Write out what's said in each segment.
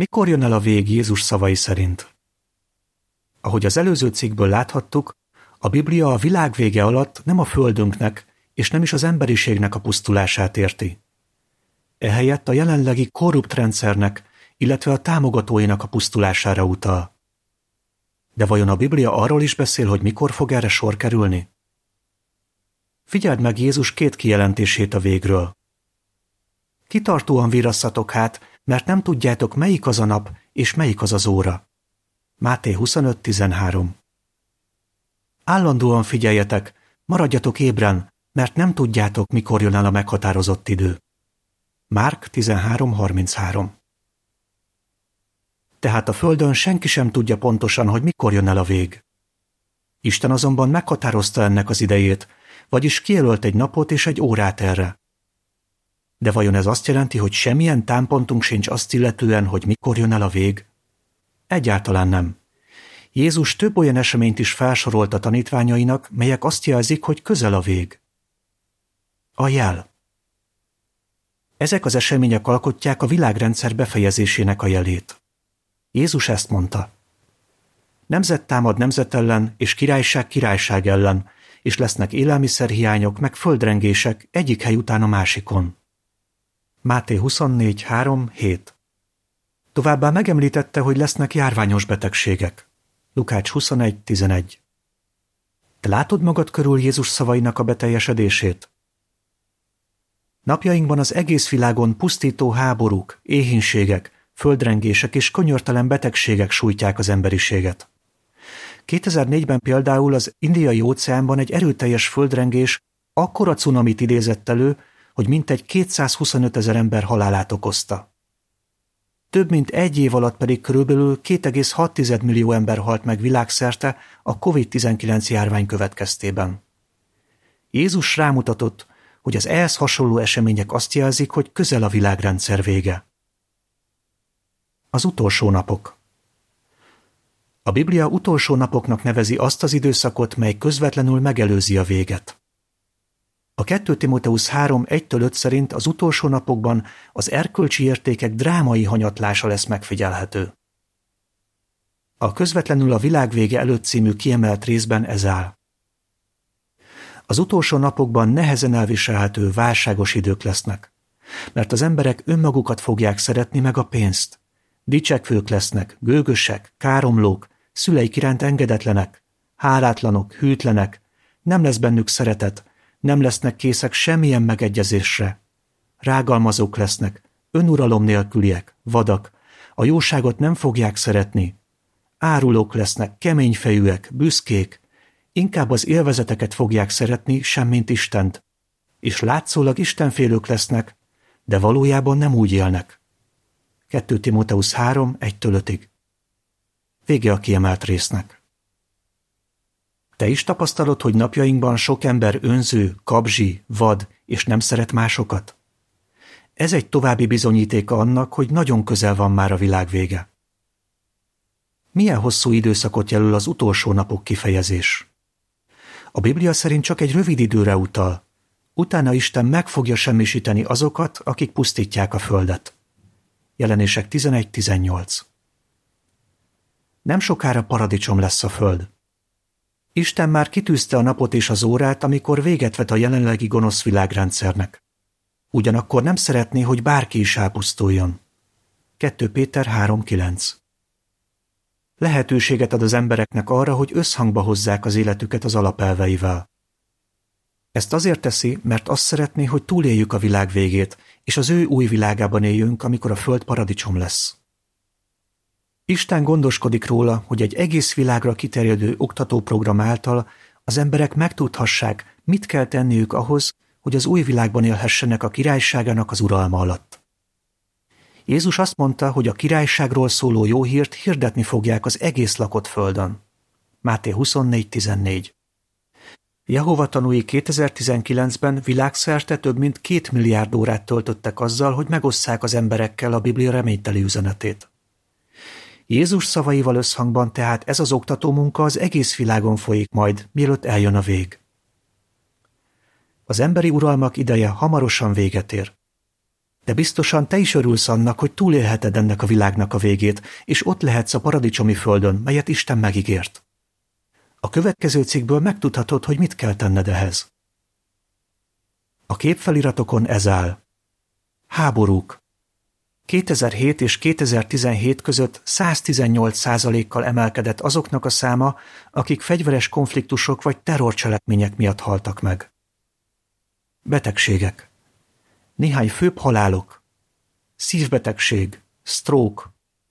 Mikor jön el a vég Jézus szavai szerint? Ahogy az előző cikkből láthattuk, a Biblia a világ vége alatt nem a földünknek és nem is az emberiségnek a pusztulását érti. Ehelyett a jelenlegi korrupt rendszernek, illetve a támogatóinak a pusztulására utal. De vajon a Biblia arról is beszél, hogy mikor fog erre sor kerülni? Figyeld meg Jézus két kijelentését a végről. Kitartóan virasszatok hát, mert nem tudjátok, melyik az a nap, és melyik az az óra. Máté 25.13 Állandóan figyeljetek, maradjatok ébren, mert nem tudjátok, mikor jön el a meghatározott idő. Márk 13.33 Tehát a Földön senki sem tudja pontosan, hogy mikor jön el a vég. Isten azonban meghatározta ennek az idejét, vagyis kijelölt egy napot és egy órát erre. De vajon ez azt jelenti, hogy semmilyen támpontunk sincs azt illetően, hogy mikor jön el a vég? Egyáltalán nem. Jézus több olyan eseményt is felsorolt a tanítványainak, melyek azt jelzik, hogy közel a vég. A jel. Ezek az események alkotják a világrendszer befejezésének a jelét. Jézus ezt mondta. Nemzet támad nemzet ellen, és királyság királyság ellen, és lesznek élelmiszerhiányok, meg földrengések egyik hely után a másikon. Máté 24, 3, 7 Továbbá megemlítette, hogy lesznek járványos betegségek. Lukács 21, 11 Te látod magad körül Jézus szavainak a beteljesedését? Napjainkban az egész világon pusztító háborúk, éhínségek, földrengések és konyörtelen betegségek sújtják az emberiséget. 2004-ben például az indiai óceánban egy erőteljes földrengés akkora cunamit idézett elő, hogy mintegy 225 ezer ember halálát okozta. Több mint egy év alatt pedig körülbelül 2,6 millió ember halt meg világszerte a COVID-19 járvány következtében. Jézus rámutatott, hogy az ehhez hasonló események azt jelzik, hogy közel a világrendszer vége. Az utolsó napok A Biblia utolsó napoknak nevezi azt az időszakot, mely közvetlenül megelőzi a véget. A 2 Timóteusz 3 1-5 szerint az utolsó napokban az erkölcsi értékek drámai hanyatlása lesz megfigyelhető. A közvetlenül a világ vége előtt című kiemelt részben ez áll. Az utolsó napokban nehezen elviselhető válságos idők lesznek, mert az emberek önmagukat fogják szeretni meg a pénzt. Dicsekvők lesznek, gőgösek, káromlók, szüleik iránt engedetlenek, hálátlanok, hűtlenek, nem lesz bennük szeretet, nem lesznek készek semmilyen megegyezésre. Rágalmazók lesznek, önuralom nélküliek, vadak, a jóságot nem fogják szeretni. Árulók lesznek, keményfejűek, büszkék, inkább az élvezeteket fogják szeretni, semmint Istent. És látszólag istenfélők lesznek, de valójában nem úgy élnek. 2 Timóteusz 3, 1-5 Vége a kiemelt résznek. Te is tapasztalod, hogy napjainkban sok ember önző, kabzsi, vad, és nem szeret másokat? Ez egy további bizonyítéka annak, hogy nagyon közel van már a világ vége. Milyen hosszú időszakot jelöl az utolsó napok kifejezés? A Biblia szerint csak egy rövid időre utal. Utána Isten meg fogja semmisíteni azokat, akik pusztítják a földet. Jelenések 11-18 Nem sokára paradicsom lesz a föld. Isten már kitűzte a napot és az órát, amikor véget vet a jelenlegi gonosz világrendszernek. Ugyanakkor nem szeretné, hogy bárki is elpusztuljon. 2 Péter 3.9 Lehetőséget ad az embereknek arra, hogy összhangba hozzák az életüket az alapelveivel. Ezt azért teszi, mert azt szeretné, hogy túléljük a világ végét, és az ő új világában éljünk, amikor a föld paradicsom lesz. Isten gondoskodik róla, hogy egy egész világra kiterjedő oktatóprogram által az emberek megtudhassák, mit kell tenniük ahhoz, hogy az új világban élhessenek a királyságának az uralma alatt. Jézus azt mondta, hogy a királyságról szóló jó hírt hirdetni fogják az egész lakott földön. Máté 24.14 Jehova tanúi 2019-ben világszerte több mint két milliárd órát töltöttek azzal, hogy megosszák az emberekkel a Biblia reményteli üzenetét. Jézus szavaival összhangban tehát ez az oktató munka az egész világon folyik majd, mielőtt eljön a vég. Az emberi uralmak ideje hamarosan véget ér. De biztosan te is örülsz annak, hogy túlélheted ennek a világnak a végét, és ott lehetsz a paradicsomi földön, melyet Isten megígért. A következő cikkből megtudhatod, hogy mit kell tenned ehhez. A képfeliratokon ez áll. Háborúk. 2007 és 2017 között 118 kal emelkedett azoknak a száma, akik fegyveres konfliktusok vagy terrorcselekmények miatt haltak meg. Betegségek. Néhány főbb halálok. Szívbetegség, stroke,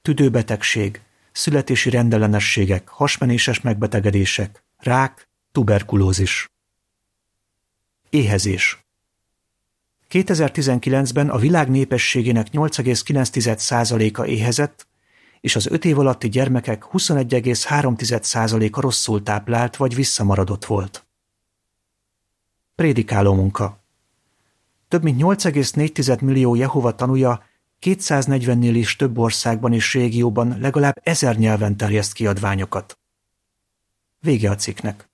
tüdőbetegség, születési rendellenességek, hasmenéses megbetegedések, rák, tuberkulózis. Éhezés. 2019-ben a világ népességének 8,9%-a éhezett, és az öt év alatti gyermekek 21,3%-a rosszul táplált vagy visszamaradott volt. Prédikáló munka Több mint 8,4 millió Jehova tanúja 240-nél is több országban és régióban legalább ezer nyelven terjeszt kiadványokat. Vége a cikknek.